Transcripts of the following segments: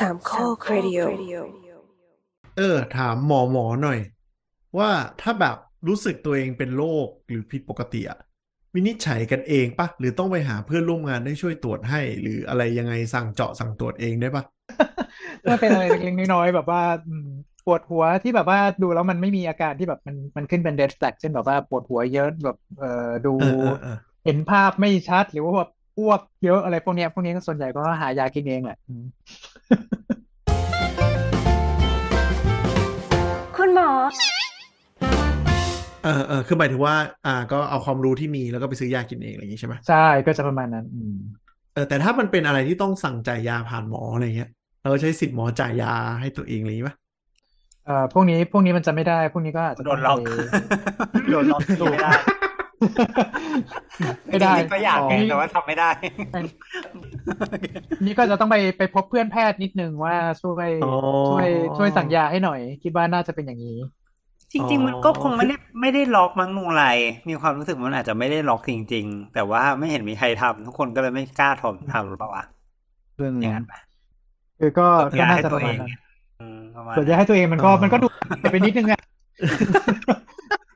สามข้อครดิโอเออ ถามหมอหมอหน่อย ว่าถ้าแบบรู้สึกตัวเองเป็นโรคหรือผิดปกติอะวินิจฉัยกันเองปะหรือต้องไปหาเพื่อนร่วมงานได้ช่วยตรวจให้ หรืออะไรยังไงสั่งเจาะสั่งตรวจเองได้ปะถ้าเป็นอะไรเล็กๆน้อยๆแบบว่าอืมปวดหัวที่แบบว่าดูแล้วมันไม่มีอาการที่แบบมันมันขึ้นเป็นเด d แ l ็กเช่นแบบว่าปวดหัวเยอะแบบเอ่อดูเออเออเออเห็นภาพไม่ชัดหรือว่าแบบ อ้วกเยอะอะไรพวกเนี้ย พวกนี้ก็ส่วนใหญ่ก็หายากินเองแหละอืมคุณหมอ เออเออคือหมายถึงว่า อ่า ก็เอาความรู้ที่มีแล้วก็ไปซื้อยากินเองอะไรอย่างงี้ใช่ไหมใช่ ก็จะประมาณนั้น อืมเออแต่ถ้ามันเป็นอะไรที่ต้องสั่งจ่ายยาผ่านหมออะไรเงี้ย เราใช้สิทธิ์หมอจ่ายยาให้ตัวเองอะไรอย่างงี้ปะเอ่อพวกนี้พวกนี้มันจะไม่ได้ พวกนี้ก็อาจจะโดต้องนล็อกไปโดนล็อกที่ไม่ได้ ไม่ได้จริงๆก็อยากไงแต่ว่าทำไม่ได้ นี่ก็จะต้องไปไปพบเพื่อนแพทย์นิดนึงว่าช่วยอ๋อช่วยช่วยสั่งยาให้หน่อย คิดว่าน่าจะเป็นอย่างนี้ จริง ๆ มันก็คงไม่ได้ไม่ได้ล็อกมั้งนุงไรมีความรู้สึกมันอาจจะไม่ได้ล็อกจริง ๆ แต่ว่าไม่เห็นมีใครทำทุกคนก็เลยไม่กล้าทำทำหรือเปล่าวะเรื่องอย่างนั้นั้นนปะคือก็ก็ยาน่าให้จะตัปวระเอมาณงนั้นเนี่ยอืมประมาณส่วนยาให้ตัวเองมันก็อ๋อมันก็ดูไปนิดนึงอะ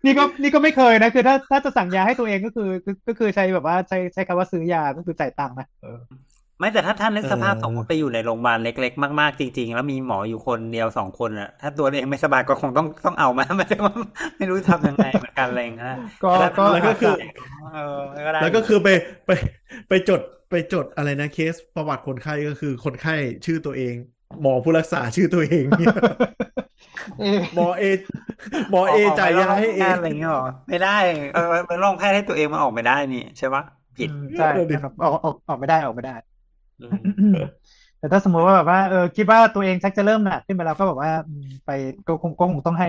นี่ก็นี่ก็ไม่เคยนะ คือถ้าถ้าจะสั่งยาให้ตัวเองก็คือ ก็ก็คือใช้แบบว่าใช้ใช้คำว่าซื้อยาก็คือจ่ายตังค์นะเออไม่แต่ถ้าท่านนึกสภาพเออสมมติไปอยู่ในโรงพยาบาลเล็ก ๆ มากๆจริง ๆ แล้วมีหมออยู่คนเดียวสองคนอะถ้าตัวเองไม่สบายก็คงต้องต้องเอามาไม่ได้ว่าไม่รู้ทำยังไงเหมือนกันอะไรอย่างเงี้ยก็แต่ก็แล้วก็คือเออก็ได้แล้วก็คือไปไปไปจดไปจดอะไรนะเคสประวัติคนไข้ก็คือคนไข้ชื่อตัวเอง หมอผู้รักษาชื่อตัวเองเอ๊ะหมอเอ หมอเอจ่ายยาให้เอแพทย์อะไรอย่างเงี้ยหรอไม่ได้เออไปลองแพทย์ให้ตัวเองมันออกไม่ได้นี่ใช่ปะผิดอืมใช่นะครับออกออกออกไม่ได้ออกไม่ได้อืมแต่ถ้าสมมติว่าแบบว่าเออคิดว่าตัวเองชักจะเริ่มหนักขึ้นไปแล้วก็แบบว่าอืมไปก็คงก็คงต้องให้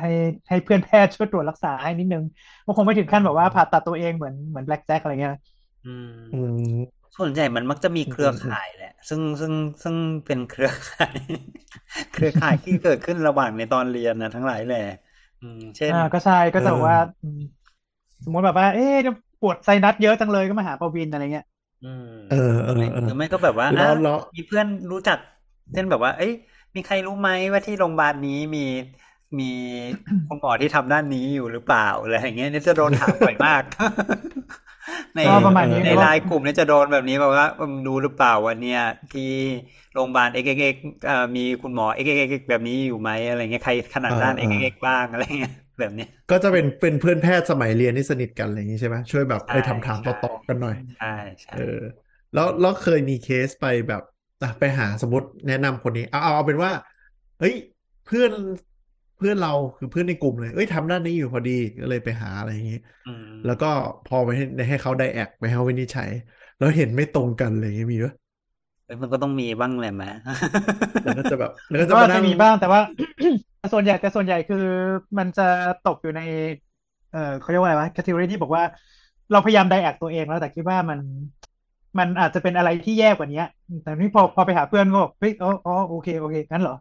ให้ให้เพื่อนแพทย์ช่วยตรวจรักษาให้นิดนึงก็คงไม่ถึงขั้นแบบว่าผ่าตัดตัวเองเหมือนเหมือนแบล็กแจ็คอะไรเงี้ยนะอืมอืม ส่วนใหญ่มันมักจะมีเครือข่ายแหละ ซึ่งซึ่งซึ่งเป็นเครือข่าย เครือข่ายที่เกิดขึ้นระหว่างในตอนเรียนนะทั้งหลายแหละอืมเช่นอ่าก็ใช่ก็จะบอกว่าเออมสมมติแบบว่า เอ๊ะปวดไซนัสเยอะจังเลยก็มาหาปวินอะไรเงี้ยอืมเออเออไม่เออหรือไม่ก็แบบว่าแล้วอะแล้วมีเพื่อนรู้จัก เช่นแบบว่า เอ้ย มีใครรู้ไหมว่าที่โรงพยาบาลนี้มีมีคุณหมอที่ทำด้านนี้อยู่หรือเปล่าอะไรอย่างเงี้ยเนี่ยจะโดนถามบ่อยมาก ในก็ประมาณนี้ในไลน์กลุ่มเนี่ยจะโดนแบบนี้แบบว่ามึงรู้หรือเปล่าว่าเนี่ยที่โรงพยาบาลเอ็กเอ็กเอ่อมีคุณหมอเอ็กเอ็กแบบนี้อยู่ไหมอะไรเงี้ยใครขนาดด้านเอ็กเอ็กบ้างอะไรเงี้ยแบบเนี้ยก็จะเป็นเป็นเพื่อนแพทย์สมัยเรียนที่สนิทกันอะไรอย่างงี้ใช่ไหมช่วยแบบใช่ไปทำถามใช่ต่อๆกันหน่อยใช่ใช่เออแล้วแล้วเคยมีเคสไปแบบอะไปหาสมมติแนะนำคนนี้เอาเอาเอาเป็นว่า เฮ้ยเพื่อน เพื่อนเราคือเพื่อนในกลุ่มเลย เอ้ยทำด้านนี้อยู่พอดีก็เลยไปหาอะไรอย่างงี้อืมแล้วก็พอไปให้ให้เขาไดแอกไปให้เขาวินิจฉัยแล้วเห็นไม่ตรงกันอะไรอย่างเงี้ยมีปะเอ้ยมันก็ต้องมีบ้างแหละแหมแล้วก็จะแบบแล้วก็จะก็มาจะนั่งมีบ้างแต่ว่าส่วนใหญ่แต่ส่วนใหญ่คือมันจะตกอยู่ใน เออเขาเรียกว่าอะไรวะแคตตาล็อที่บอกว่า เราพยายามไดแอกตัวเองแล้วแต่คิดว่ามัน มันอาจจะเป็นอะไรที่แย่กว่านี้แต่นี่พอพอไปหาเพื่อนก็บอกเฮ้ยอ๋ออ๋อโอเคโอเคงั้นเหรอ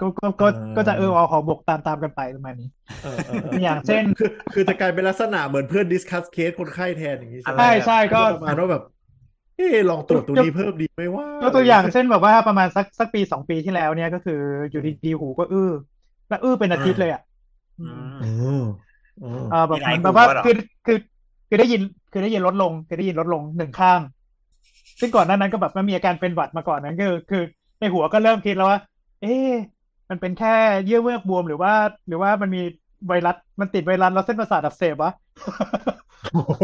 ก็ก็ก็ก็จะเออเอาขอบกตามตามกันไปประมาณนี้เออเออเอออย่างเช่น คือคือจะกลายเป็นลักษณะเหมือนเพื่อน discuss case คนไข้แทนอย่างงี้ใช่ไหมใช่ใช่ก็ประมาณว่าแบบเอ๊ะลองตรวจตัวนี้เพิ่มดีไหมว่าก็ตัวอย่างเช่นแบบว่าประมาณสักสักปีสองปีที่แล้วเนี่ยก็คืออยู่ดีๆหูก็อื้อแล้วอื้อเป็นอาทิตย์เลยอะอืมอืมอืมเออแบบมีหลายเหมือนแบบว่าหูเหรอคือคือคือได้ยินคือได้ยินลดลงคือได้ยินลดลงหนึ่งข้าง ซึ่งก่อนหน้านั้นก็แบบมันมีอาการเป็นหวัดมาก่อนนั้นก็คือ คือในหัวก็เริ่มคิดแล้วว่า เอ๊ะ มันเป็นแค่เยื่อเมือกบวมหรือว่า หรือว่ามันมีไวรัสมันติดไวรัสแล้วเส้นประสาทอักเสบวะโอ้โห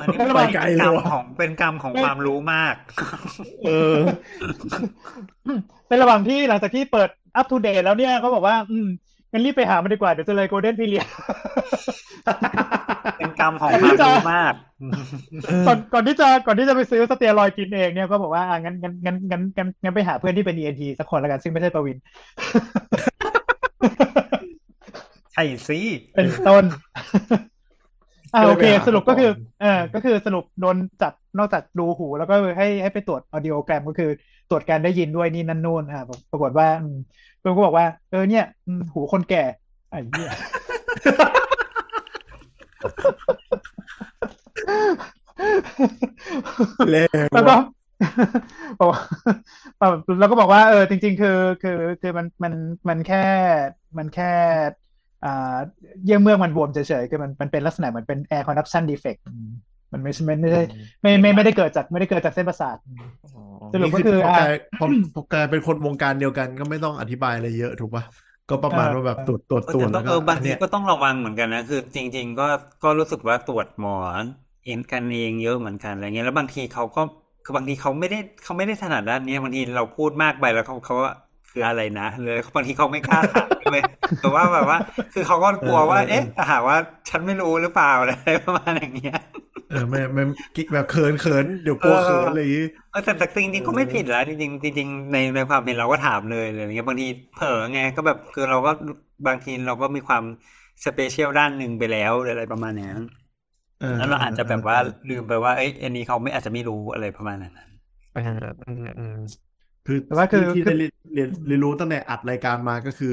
อันนี้ไปไกลเป็นเลกรยรมว่ะของเป็นกรรมของความรู้มาก เออในระหว่างที่หลังจากที่เปิดอัป o d เด e แล้วเนี่ยเขาบอกว่า อืมงั้นรีบไปหามันดีกว่า เดี๋ยวจะเลยโกลเด้นพีเรียเป็น กรรมของความรู้มาก ก่อนก่อนที่จะก่อนที่จะไปซื้อสเตียรอยด์กินเองเนี่ยก็บอกว่าอะงั้นงั้นงั้นงั้นงั้นงั้นไปหาเพื่อนที่เป็น ENT สักคนละกันซึ่งไม่ใช่ประวินใช่สิเป็นต้นอ่าก็เลยโอเคไปหาสรุปก็คือก่อนเออก็คือสรุปโดนจับนอกจากดูหู แล้วก็ให้ให้ไปตรวจออดิโอแกรมก็คือตรวจการได้ยินด้วยนี่นั่นนู่นอ่าปรากฏว่าอืมเพื่อนก็บอกว่า เออเนี่ยอืมหูคนแก่ไอ้เหี้ย แรงแล้วก็ว่ะบอกว่าเราก็บอกว่า เออ จริง ๆ คือคือคือมันมันมันแค่มันแค่อ่าเยื่อเมือกมันบวมเฉยๆคือมันมันเป็นลักษณะเหมือนเป็น air conduction defect อืมมันไม่ใช่ไม่ใช่ไม่ไม่ไม่ได้เกิดจากไม่ได้เกิดจากเส้นประสาทสรุปก็คือพออะกลายพอพอกลายเป็นคนวงการเดียวกันก็ไม่ต้องอธิบายอะไรเยอะถูกปะ ก็ประมาณเออว่าแบบตรวจตรวจเออตรวจแต่แล้วก็ก็เออบางอันทีเนี้ยก็ต้องระวังเหมือนกันนะคือ จริง ๆ ก็ก็รู้สึกว่าตรวจหมอเองกันเองเยอะเหมือนกันอะไรเงี้ยแล้วบางทีเขาก็คือบางทีเขาไม่ได้เขาไม่ได้ถนัดด้านเนี้ยบางทีเราพูดมากไปแล้วเขาเขาว่าคืออะไรนะเลยบางทีเขาไม่กล้าถามเลยแต่ว่าแบบว่า คือเขาก็กลัวว่า เอ๊ะหาว่าฉันไม่รู้หรือเปล่าอะไรประมาณอย่างเงี้ย เออไม่ไม่กิ๊กแบบเขินเขินเดี๋ยวกลัวเออเขินอะไรอย่างงี้เออแต่แต่จริงๆก็ไม่ผิดแล้วจริงๆจริงๆในในความเห็นเราก็ถามเลยอะไรอย่างเงี้ยบางทีเผลอไงก็แบบคือเราก็บางทีเราก็มีความ special ด้านหนึ่งไปแล้วอะไรประมาณนั้นเออแล้วเราอาจจะแบบว่าลืมไปว่าเอ้ยอันนี้เขาไม่อาจจะไม่รู้อะไรประมาณนั้นเอออืมอืมคือแต่ว่าคือที่คือได้เรียนเรียนรู้ตั้งแต่อัดรายการมาก็คือ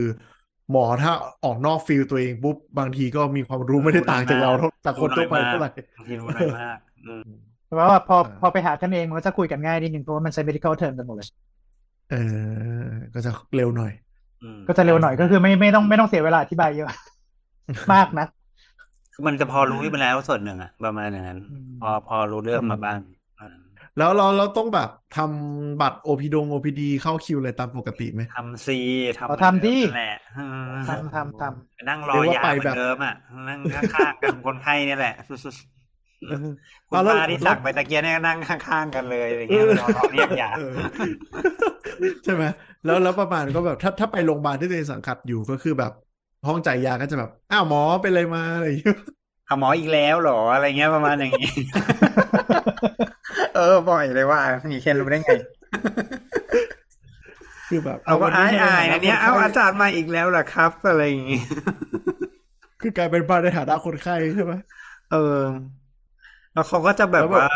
หมอถ้าออกนอก field ตัวเองปุ๊บบางทีก็มีความรู้ไม่ได้ต่างจากเราเท่าจากคนทั่วไปเท่าไหร่บางทีรู้น้อยมากอืมแต่ว่าพออ่าพอไปหากันเองมันก็จะคุยกันง่ายนิดนึงเพราะว่ามันใช้ medical term กันหมดเลยเออ ก็จะเร็วหน่อยอืมก็จะเร็วหน่อยก็คือไม่ไม่ต้องไม่ต้องเสียเวลาอธิบายเยอะ มากนะคือมันจะพอรู้ไปแล้วส่วนหนึ่งอะประมาณอย่างนั้นอืมพอพอรู้เรื่องมาบ้างอ่า แล้วเราเราต้องแบบทำบัตร OP ดง OPD เข้าคิวอะไรตามปกติไหมทำซีทำเอาทำที่นั่นแหละอืมทำทำทำไปนั่งรอเรียกว่ายาไปเหมืแบอบนเดิมอะนั่งข้างๆกันคนไข้เนี่ยแหละเออคุณเอาแล้วป้าที่สักไปตะเกียเนี่ยนั่งข้างๆกันเลยอะไรเงี้ยรอรอเรียกยาเออใช่ไหมแล้วแล้วประมาณก็แบบถ้าถ้าไปโรงพยาบาลที่ตัวเองสังกัดอยู่ก็คือแบบห้องจ่ายยาก็จะแบบ อ้าวหมอเป็นอะไรมาอะไรอย่างเงี้ย หาหมออีกแล้วเหรออะไรเงี้ยประมาณอย่างนี้ เออบ่อยเลยว่ามีเคนรู้ได้ไงคือแบบเราก็วันอายนี้อายในนะเนี่ยฐเอาคอาจารย์มาอีกแล้วเหรอครับอะไรอย่างงี้คือกลายเป็นมาในฐานะคนไข้ใช่ไหมเออ แล้วเขาก็จะแบบแล้วแบบว่า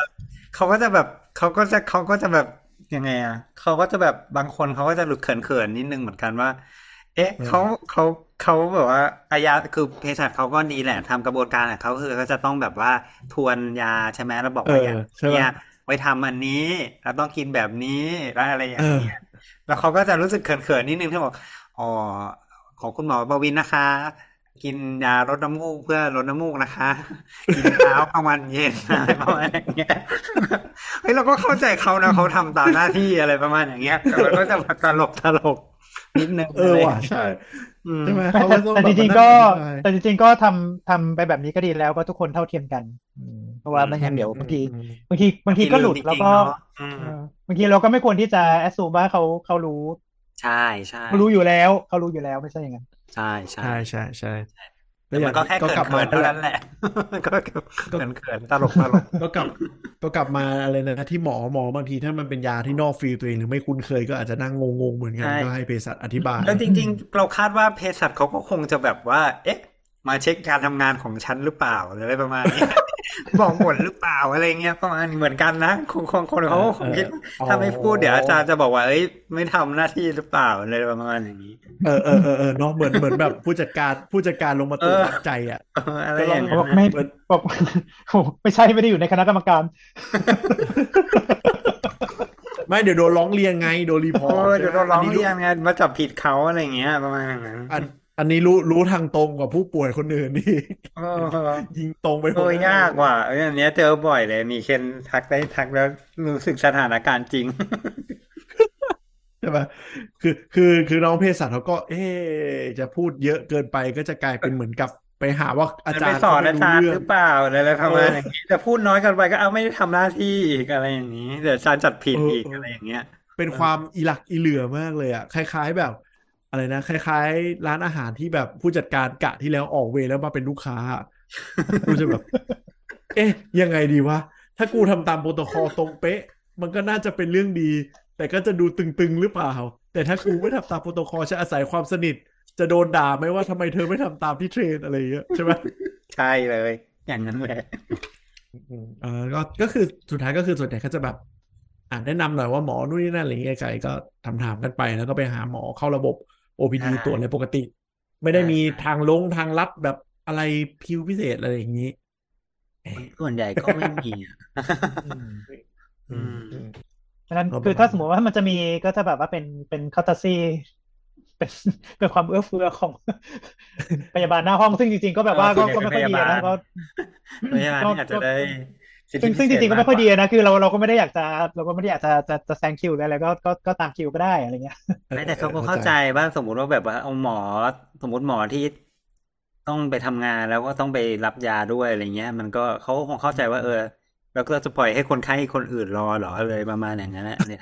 เขาก็จะแบบเขาก็จะเขาก็จะแบบยังไงอะเขาก็จะแบบบางคนเขาก็จะหลุดเขินๆนิดนึงเหมือนกันว่า เอ๊ะเขาเขาเขาแบบว่าอายาคือเภสัชเขาก็ดีแหละทำกระบวนการของเขาคือเขาจะต้องแบบว่าทวนยาใช่ไหมแล้วบอกเอว่าอยาใช่ไหมเนี่ยไว้ทำอันนี้แล้วต้องกินแบบนี้แล้วอะไรอย่างเออเงี้ยแล้วเขาก็จะรู้สึกเขินๆนิดนึงที่บอกอ๋อของคุณหมอประวินนะคะ กินยาลดน้ำมูกเพื่อลดน้ำมูกนะคะ กินเช้ากลางวันเย็นอะไรประมาณอย่างเงี้ยเฮ้ยเราก็เข้าใจเขานะเขาทำตามหน้าที่อะไรประมาณอย่างเงี้ยแต่มันก็จะแบบตลกตลก นิดนึงเออว่ะใช่อืมใช่ไหมแต่เขาก็ต้องแต่แบบจริงมาๆก็นั่อธิบายแต่จริงๆก็ทำทำไปแบบนี้ก็ดีแล้วก็ทุกคนเท่าเทียมกันอืมเพราะว่าไม่งั้นเดี๋ยวบางทีอืมบางทีบางทีก็หลุดจริงๆแล้วก็เนอะอืมเออบางทีเราก็ไม่ควรที่จะ assume ว่าเขาเขารู้ ใช่ใช่เขารู้อยู่แล้วเขารู้อยู่แล้วไม่ใช่อย่างนั้นใช่ใช่ใช่ใช่ใช่ แต่มันก็แค่ก็เขินๆกลับมาเท่านั้นแหละ ก็เขินเขินๆตลกตลกก็กลับก็กลับมาอะไรนะที่หมอหมอบางทีถ้ามันเป็นยาที่นอก field ตัวเองหรือไม่คุ้นเคยก็อาจจะนั่งงงๆเหมือนกันใช่ก็ให้เภสัชอธิบายแล้วจริง ๆ เราคาดว่าเภสัชเขาก็คงจะแบบว่า เอ๊ะ มาเช็คการทำงานของฉันหรือเปล่าหรืออะไรประมาณนี้บอกหมดหรือเปล่าอะไรเงี้ยประมาณนี้เหมือนกันนะคนคนคนเขาก็คงคิดว่าเออถ้าไม่พูดเดี๋ยวอาจารย์จะบอกว่าเอ้ยไม่ทำหน้าที่หรือเปล่าอะไรประมาณอย่างนี้เออเออเออเออเนาะเหมือนเหมือนแบบผู้จัดการผู้จัดการลงมาตรวจเออวัดใจอะเอออะไรอย่างเขานั้บอกนไม่นะเหมือนบอกโอ้ไม่ใช่ไม่ได้อยู่ในคณะกรรมการไม่เดี๋ยวโดนร้องเรียนไงโดนรีพอโอ้ร์ตยเดี๋ยวเราร้องนนี้เรียนไงมาจับผิดเขาอะไรอย่างเงี้ยประมาณอย่างนั้น อันอันนี้รู้รู้ทางตรงกว่าผู้ป่วยคนอื่นนี่เออยิงตรงไปหมโอ้ดยยากว่ะเอ้ยอันเนี้ยเจอบ่อยเลย มีเคนทักได้ทักแล้วรู้สึกสถานการณ์จริงใช่ไหมคือคือคือน้องเภสัชเขาก็ เอ๊ะจะพูดเยอะเกินไปก็จะกลายเป็นเหมือนกับไปหาว่าอาจารไปย์สอนเขอาไม่จารย์เรื่หรือเปล่าอะไรอะไรประมาณอย่างนี้แต่พูดน้อยเกันไปก็เอาไม่ได้ทำหน้าที่อีกอะไรอย่างนี้เดี๋ยวอาจารย์จัดผิดอีกอะไรอย่างเงี้ย เป็นความอีหลักอีเหลือมากเลยอะคล้าย ๆแบบ อะไรนะคล้ายๆ ร้านอาหารที่แบบผู้จัดการกะที่แล้วออกเวรแล้วมาเป็นลูกค้าอะกูจะแบบ เอ๊ะ ยังไงดีวะ ถ้ากูทำตามโปรโตคอลตรงเป๊ะ มันก็น่าจะเป็นเรื่องดี แต่ก็จะดูตึงๆหรือเปล่า แต่ถ้ากูไม่ทำตามโปรโตคอลจะอาศัยความสนิท จะโดนด่าไหมว่าทำไมเธอไม่ทำตามที่เทรนอะไรอย่างเงี้ยใช่ไหมใช่เลย อย่างนั้นแหละเออก็ก็คือสุดท้ายก็คือส่วนใหญ่ก็จะแบบ อ่านแนะนำหน่อยว่าหมอนู่นนี่นั่นอะไรอย่างเงี้ยไก่ก็ทำถามกันไปแล้วก็ไปหาหมอเข้าระบบ OPD ใช่ตรวจอะไรปกติ ไม่ได้มีใช่ทางลงทางลัดแบบอะไรพิวพิเศษอะไรอย่างนี้เอ้ยส่วนใหญ่ก็ไม่มีอะอืมอืมดังนั้นก็คือประมาณถ้าสมมติว่ามันจะมีก็จะแบบว่าเป็นเป็นคาตาซีเป็นเป็นความเอื้อเฟื้อของพยาบาลหน้าห้องซึ่งจริงๆ ก็แบบว่าเอก็อส่ก็วนใหญ่ไม่ค่อยดีอะนะเป็นพยาบาลก็พยาบาลนี่อาจจะได้สิทธิ ซึ่งซึ่งจพิเศษริงๆก็ไม่ค่อยดีากกว่านะคือเราเราก็ไม่ได้อยากจะเราก็ไม่ได้อยากจะจะจะแซงคิวอะไรก็ก็ก็ตามคิวก็ได้อะไรเงี้ยไม่แต่เขาก็เข้าใจว่าสมมุติว่าแบบว่าเอาหมอสมมติหมอที่ต้องไปทำงานแล้วก็ต้องไปรับยาด้วยอะไรเงี้ย มันก็เขาคงเข้าใจว่าเออ แล้วก็จะปล่อยให้คนไข้คนอื่นรอเหรออะไรประมาณอย่างนั้นแหละเนี่ย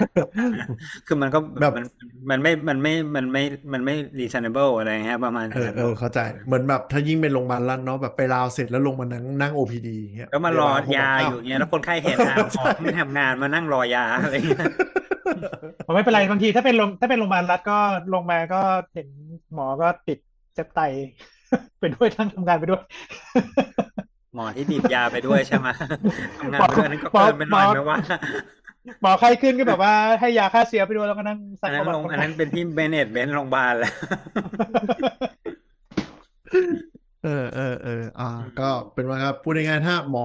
คือมันก็แบบมันมันไม่มันไม่มันไม่มันไม่ reasonable อะไรเงี้ยประมาณอเอย่างอนั้นเออเข้าใจเหมือนแบบถ้ายิ่งเป็นโรงพยาบาลรัฐเนาะแบบไปราวเสร็จแล้วลงมานั่งนั่ง OPD อย่างเงี้ยแล้วมารอยาพบกอยู่เงี้ยแล้วคนไข้เห็นอะหมอไม่ทำงานมานั่งรอยาอะไรเงี้ยผมไม่เป็นไรบางทีถ้าเป็นโรงถ้าเป็นโรงพยาบาลรัฐก็ลงมาก็เห็นหมอก็ติดเจ็บไตไปด้วยทั้งทำงานไปด้วย หมอที่บีบยาไปด้วยใช่ไหมทำงานหมอไปด้วยนั่นก็เกินไปหน่อยหมอไหมว่าหมอไข้ขึ้นก็แบบว่าให้ยาฆ่าเชื้อไปด้วยแล้วก็นั่งซัอักนนั้นประวัลติงคนอันไข้นั้นเป็นที่เบเนตเบนโรงพยาบาลแล้วเออเออเอออ่า ก็เป็นว่าครับพูดง่ายๆถ้าหมอ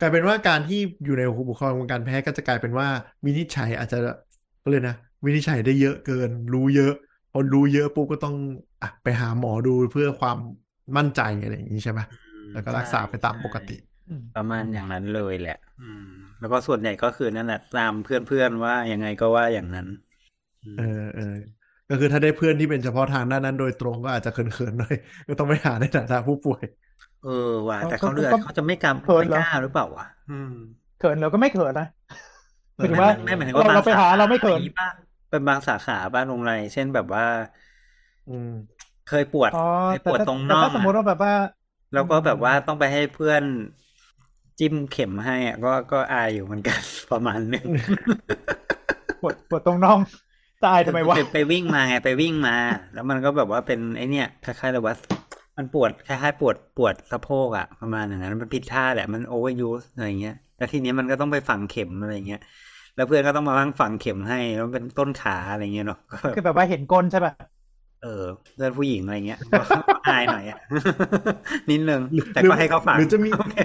กลายเป็นว่าการที่อยู่ในบุคลากรทางการแพทย์ก็จะกลายเป็นว่าวินิจฉัยอาจจะก็เลยกนะวินิจฉัยได้เยอะเกิน รู้เยอะ พอรู้เยอะปุ๊บก็ต้องอะไปหาหมอดูเพื่อความมั่นใจอะไรอย่างนี้ใช่ไหม แล้วก็รักษาไปตามปกติ ประมาณอย่างนั้นเลยแหละอืมแล้วก็ส่วนใหญ่ก็คือนั่นแหละตามเพื่อนๆว่ายังไงก็ว่าอย่างนั้น เออเออก็คือถ้าได้เพื่อนที่เป็นเฉพาะทางด้านนั้นโดยตรงก็อาจจะเขินๆหน่อยก็ต้องไปหาในฐานะผู้ป่วย เออว่ะแต่ก็เขาเลือกก็เขาจะไม่กล้าเขินไม่เหรอกล้าหรือเปล่าวะอืมเขินเราก็ไม่เขินนะหเออมายถึงว่าไม่หมายถึงเราว่าบางเราไปหาสขเราไม่เขินมีบ้างเป็นบางสาขาบ้านโรงแรมเช่นแบบว่า อืม เคยปวดอ๋อเคยแต่ปวดถ้าตรงแต่น่อถ้างสมมติอะว่าแบบว่า แล้วก็แบบว่าต้องไปให้เพื่อนจิ้มเข็มให้อะก็ก็อายอยู่เหมือนกันประมาณนึงปวดปวดตรงน่องจะอายทำไมวะไปไปวิ่งมาไงไปวิ่งมา แล้วมันก็แบบว่าเป็นไอเนี่ยคล้ายๆเลยว่ามันปวดคล้ายๆปวดปวดสะโพกอะประมาณอย่างนั้นมันผิดท่าแหละมันโอเวอร์ยูสอะไรเงี้ยแล้วทีนี้มันก็ต้องไปฝังเข็มอะไรเงี้ยแล้วเพื่อนก็ต้องมานั่งฝังเข็มให้แล้วมันเป็นต้นขาอะไรเงี้ยเนาะก็แบบคือแบบว่าเห็นก้นใช่ป่ะ เออเพื่อนผู้หญิงอะไรเงี้ยก็อายหน่อยอะนิดนึงหรือแต่ก็ให้เขาฝังหรือจะมีโอเค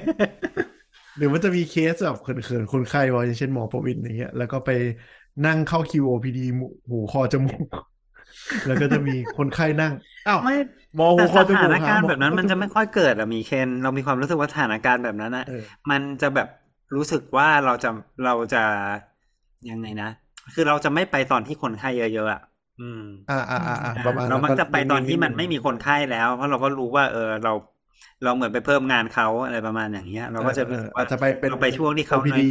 หรือมันจะมีเคสแบบเขินๆ คนไข้ว่าอย่างเช่นหมอประวินอย่างเงี้ย แล้วก็ไปนั่งเข้าคิว OPD หูหูคอจมูก แล้วก็จะมีคนไข้นั่ง อ้าวไม่หมอหูแต่คอสจมูถากนหการณ์หอแบบนั้นมันจะไม่ค่อยเกิดอะมีเคนเรามีความรู้สึกว่าสถานการณ์แบบนั้นอะเออมันจะแบบรู้สึกว่าเราจะเราจะยังไงนะ คือเราจะไม่ไปตอนที่คนไข้เยอะๆอะ อืมอ่าอ่าอ่าอ่าประมาณเรามักจะไปตอนที่มันดงไม่มีคนไข้แล้ว เพราะเราก็รู้ว่า เออเราเราเหมือนไปเพิ่มงานเขาอะไรประมาณอย่างเงี้ย เราก็จะเออรู้สึกเอออาจจะไปเป็นเราไปช่วงที่เขา OPD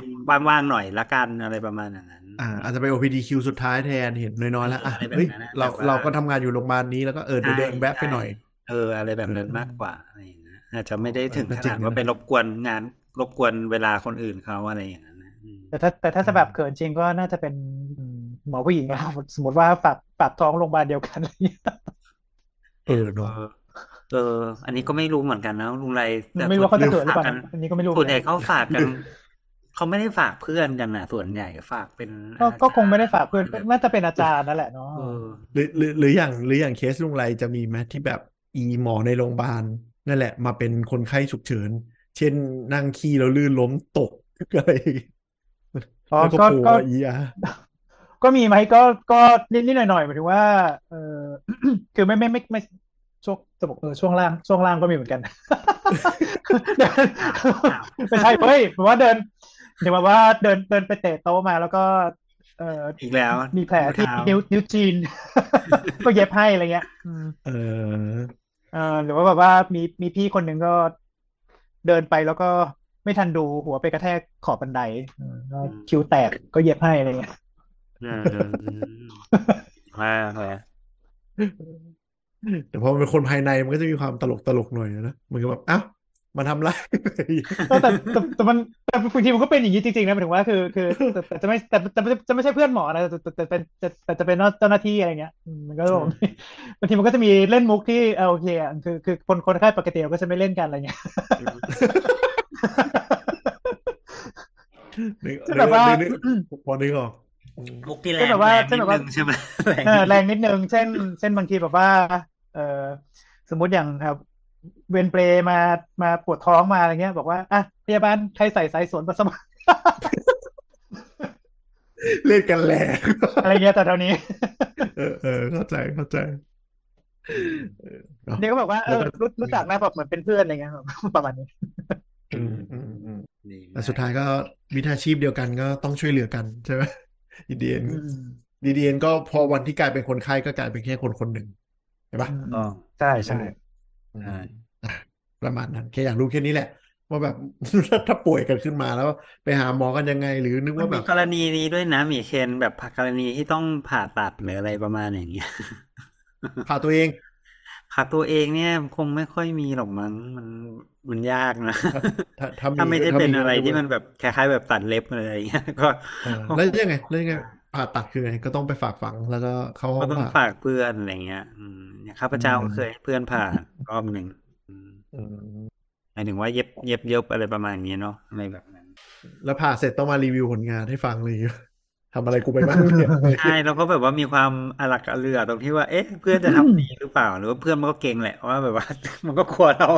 ว่างๆหน่อยละกันอะไรประมาณอย่างนั้น อ่า อาจจะไป OPD คิวสุดท้ายแทนเห็นน้อยๆแล้วอะอะไรแบบเฮ้ยนั้นนะเราแบบว่าเราก็ทำงานอยู่โรงพยาบาลนี้แล้วก็เออเดี๋ยวเดินแวะไปหน่อย เออ อะไรแบบนั้นมากกว่าอะไรอย่างเงี้ยอาจจะไม่ได้ถึงเออขจริงนาดนะว่าไปรบกวนงานรบกวนเวลาคนอื่นเขาอะไรอย่างนั้นนะอืม แต่ถ้าแต่ถ้าจะแบบเขินจริงก็น่าจะเป็นอืมหมอผู้หญิงนะครับสมมติว่าฝากฝากท้องโรงพยาบาลเดียวกันอะไรเงี้ยเออเอเนาะอเออ อันนี้ก็ไม่รู้เหมือนกันนะลุงไรแต่ไม่รู้ว่าเขาจะเขินหรือเปล่าฝากกันะอันนี้ก็ไม่รู้ส่วนใหญ่เขาฝากกันเขาไม่ได้ฝากเพื่อนกันนะส่วนใหญ่ฝากเป็นก็อาจารย์ก็คงไม่ได้ฝากเพื่อนน่าจะเป็นอาจารย์นั่นแหละเนาะเออหรือหรือหรืออย่างหรืออย่างเคสลุงไรจะมีไหมที่แบบอีหมอในโรงพยาบาลนั่นแหละ มาเป็นคนไข้ฉุกเฉิน เช่นนั่งขี้แล้วลื่นล้มตกอะไร อ๋อแล้วก็ก็โผล่ก็อีอาก็มีไหมก็ก็นิดนิดหน่อยหน่อยๆหมายถึงว่า เออคือไม่ไม่ไม่ไม่ช่วงจะบอกเออช่วงล่างช่วงล่างก็มีเหมือนกันไม่ใช่เฮ้ยผมว่าเดินเดี๋ยวว่าเดินเดินไปเตะโต๊ะมาแล้วก็ เอออีกแล้ว มีแผลที่เท้านิ้วนิ้วจีน ก็เย็บให้อะไรเงี้ยอืมเออเออหรือว่าแบบว่ามีมีพี่คนหนึ่งก็เดินไปแล้วก็ ไม่ทันดูหัวไปกระแทกขอบบันไดเออก็คิ้วแตกก็เย็บให้อะไรเงี้ยเออเออว่าเลยแต่พอมันเป็นคนภายในมันก็จะมีความตลกตลกหน่อยนะเหมือนกับแบบอ้าวมาทำไรเออแต่แต่แต่มันแต่บางทีมันก็เป็นอย่างนี้จริงๆนะหมายถึงว่าคือคือแต่แต่จะไม่แต่แต่แต่จะไม่ใช่เพื่อนหมอนะแต่แต่แต่เป็นแต่แต่จะเป็นเจ้าหน้าที่อะไรเงี้ยอืมมันก็แบบบางทีมันก็จะมีเล่นมุกที่เออโอเคอะคือคือคนคนไข้ปกติเราก็จะไม่เล่นกันอะไรเงี้ยนึกซึ่ง แบบว่านึกนึกพอนึกออกอืมมุกที่แรเช่นงแบบว่าแรงเช่นินดแบบว่านึงใช่ไหมเออแรงนิดนึง เช่น เช่นบางทีแบบว่า เออสมมุติอย่างครับ เวรเปรย์มามาปวดท้องมาอะไรเงี้ย บอกว่าอะพยาบาลใครใส่สายสวนปัสสาวะเล่นกันแรงอะไรเงี้ยแต่เท่านี้ เออเออเข้าใจเข้าใจเออเนาะเดี๋ยวก็บอกว่าเออแล้วก็รู้รู้จักนะแบบเหมือนเป็นเพื่อนอะไรเงี้ยแบบประมาณนี้ อืมอืมอืมดีแต่สุดท้ายก็วิชาชีพเดียวกันก็ต้องช่วยเหลือกันใช่ไหมดีดีเอ็นดีดีเอ็นก็พอวันที่กลายเป็นคนไข้ก็กลายเป็นแค่คนคนหนึ่งใช่ปะต้องใช่ใช่ใช่อะประมาณนั้นแค่อยากรู้แค่นี้แหละ ว่าแบบถ้าป่วยกันขึ้นมาแล้ว ไปหาหมอกันยังไง หรือนึกมันว่าแบมีบกรณีนี้ด้วยนะมีเคนแบบกรณีที่ต้องผ่าตัดหรืออะไรประมาณอย่างเงี้ยผ่าตัวเอง ผ่าตัวเองเนี่ยคงไม่ค่อยมีหรอกมั้งมันมันยากนะถ้าถ้ามีถ้าไม่ได้ถ้ามีเป็นอะไรก็จะที่มันแบบคล้ายๆแบบตัดเล็บอะไรอย่างเงี้ยก็เออแล้วยังไงแล้วยังไงผ่าตัดคือไงก็ต้องไปฝากฝังแล้วก็เข้าห้ก็องต้องผ่าฝากเพื่อนอะไรเงี้ย อืมอย่างข้าพเจ้าอืมก็เคยให้เพื่อนผ่ารอบหนึ่งอืมอืมหมายถึงว่าเย็บเย็บเย็บอะไรประมาณนี้เนาะอะไรแบบนั้น แล้วผ่าเสร็จต้องมารีวิวผลงานให้ฟังเลย ทำอะไรกูไปบ้างเนี่ยใช่แล้วก็แบบว่ามีความอลักอเลือตรงที่ว่า เอ๊ะ เพื่อนจะทำดีหรือเปล่า หรือว่าเพื่อนมันก็เก่งแหละว่าแบบว่า มันก็กลัวเรา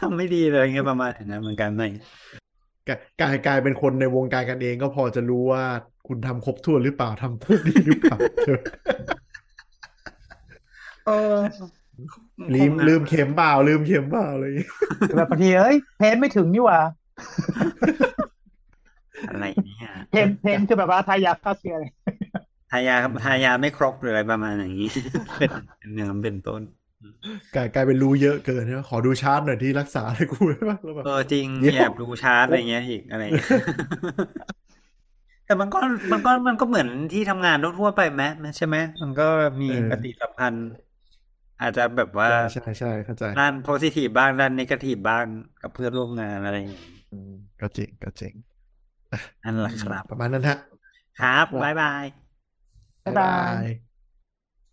ทำไม่ดีเลยเงี้ยประมาณนั้นเหมือนกันเลยกลายกลายกลายเป็นคนในวงการกันเองก็พอจะรู้ว่าคุณทำครบถ้วนหรือเปล่าทำพูดดีหรือเปล่าเออลืมลืมเข็มเปล่าลืมเข็มเปล่าอะไรอย่างเลยแบบบางทีเอ้ยเพนไม่ถึงนี่หว่า อะไรเนี่ยเพนเพนคือแบบว่าทายาฆ่าเชื้อเลยทายาทายาไม่ครบหรืออะไรประมาณอย่างนี้เป็นเป็นเนื้อเป็นต้นกลายกลายเป็นรู้เยอะเกินใช่ไหมขอดูชาร์ตหน่อยที่รักษาให้กูได้ป่ะแล้วแบบเออจริงเดี๋ยวแอบดูชาร์ตอะไรเงี้ยอีกอะไรเงี้ยแต่มันก็มันก็มันก็เหมือนที่ทำงานทั่วๆไปไหมใช่ไหมมันก็มีปฏิสัมพันธ์อาจจะแบบว่าใช่ใช่เข้าใจด้านโพซิทีฟบ้างด้านนกาทีฟบ้างกับเพื่อนร่วมงานอะไรอย่างเงี้ยอืมก็เจ๋งก็เจ๋ง นั่นแหละครับ ประมาณนั้นฮะ ครับ บ๊ายบาย บ๊ายบายย